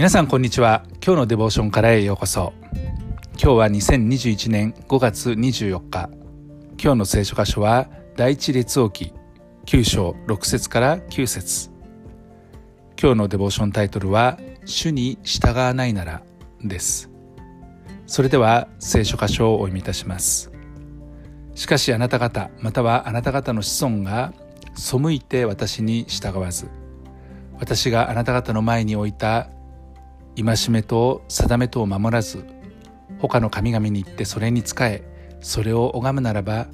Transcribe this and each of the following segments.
皆さんこんにちは。今日のデボーションからへようこそ。今日は2021年5月24日。今日の聖書箇所は第一列王記9章6節から9節。今日のデボーションタイトルは主に従わないならです。それでは聖書箇所をお読みいたします。しかしあなた方またはあなた方の子孫が背いて私に従わず私があなた方の前に置いた戒めと定めとを守らず他の神々に行ってそれに仕えそれを拝むならば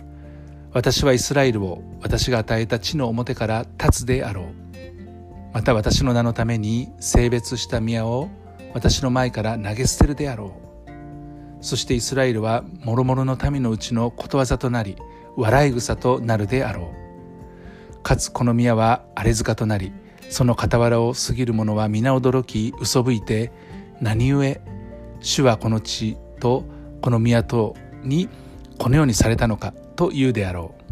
私はイスラエルを私が与えた地の表から立つであろう。また私の名のために性別した宮を私の前から投げ捨てるであろう。そしてイスラエルは諸々の民のうちのことわざとなり笑い草となるであろう。かつこの宮は荒れ塚となりその傍らを過ぎる者は皆驚き嘘吹いて何故主はこの地とこの宮とにこのようにされたのかと言うであろう。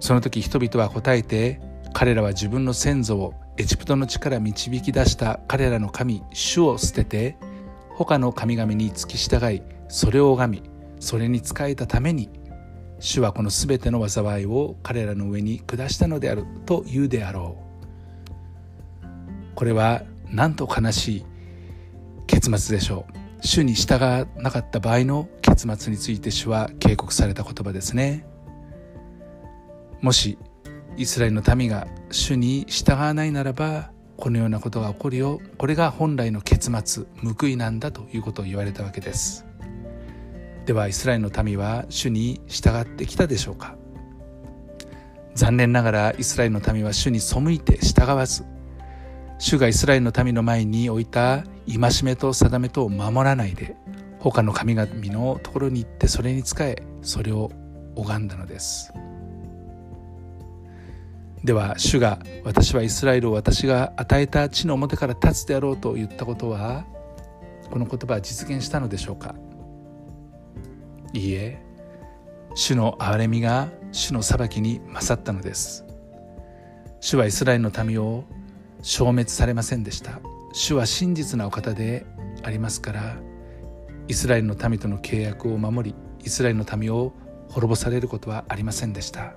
その時人々は答えて彼らは自分の先祖をエジプトの地から導き出した彼らの神主を捨てて他の神々に付き従いそれを拝みそれに仕えたために主はこの全ての災いを彼らの上に下したのであると言うであろう。これはなんと悲しい結末でしょう。主に従わなかった場合の結末について主は警告された言葉ですね。もしイスラエルの民が主に従わないならばこのようなことが起こるよ。これが本来の結末報いなんだということを言われたわけです。ではイスラエルの民は主に従ってきたでしょうか？残念ながらイスラエルの民は主に背いて従わず主がイスラエルの民の前に置いた戒めと定めとを守らないで他の神々のところに行ってそれに仕えそれを拝んだのです。では主が私はイスラエルを私が与えた地の表から立つであろうと言ったことはこの言葉は実現したのでしょうか？いいえ主の憐れみが主の裁きに勝ったのです。主はイスラエルの民を消滅されませんでした。主は真実なお方でありますからイスラエルの民との契約を守りイスラエルの民を滅ぼされることはありませんでした。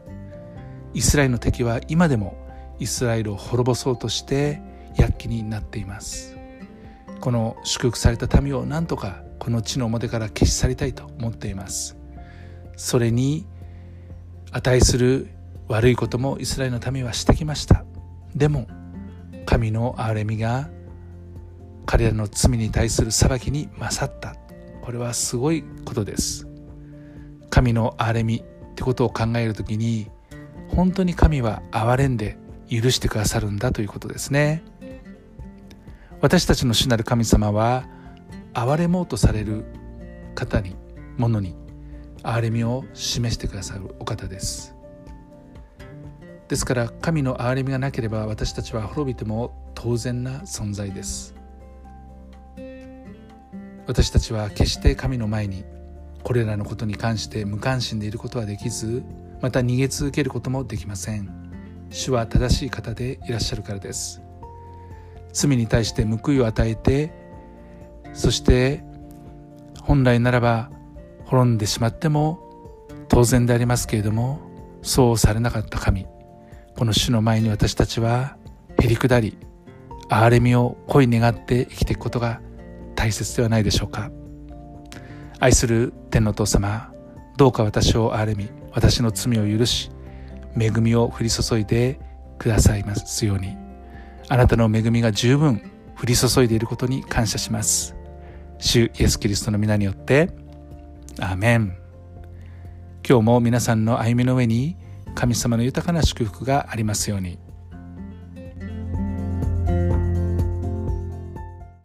イスラエルの敵は今でもイスラエルを滅ぼそうとして躍起になっています。この祝福された民を何とかこの地の表から消し去りたいと思っています。それに値する悪いこともイスラエルの民はしてきました。でも神の憐れみが彼らの罪に対する裁きに勝った。これはすごいことです。神の憐れみってことを考える時に本当に神は憐れんで許してくださるんだということですね。私たちの主なる神様は憐れもうとされる方にものに憐れみを示してくださるお方です。ですから神の憐れみがなければ私たちは滅びても当然な存在です。私たちは決して神の前にこれらのことに関して無関心でいることはできずまた逃げ続けることもできません。主は正しい方でいらっしゃるからです。罪に対して報いを与えてそして本来ならば滅んでしまっても当然でありますけれどもそうされなかった神。この主の前に私たちはへりくだり憐れみを恋願って生きていくことが大切ではないでしょうか。愛する天の父様どうか私を憐れみ私の罪を許し恵みを降り注いでくださいますように。あなたの恵みが十分降り注いでいることに感謝します。主イエス・キリストの皆によってアーメン。今日も皆さんの歩みの上に神様の豊かな祝福がありますように。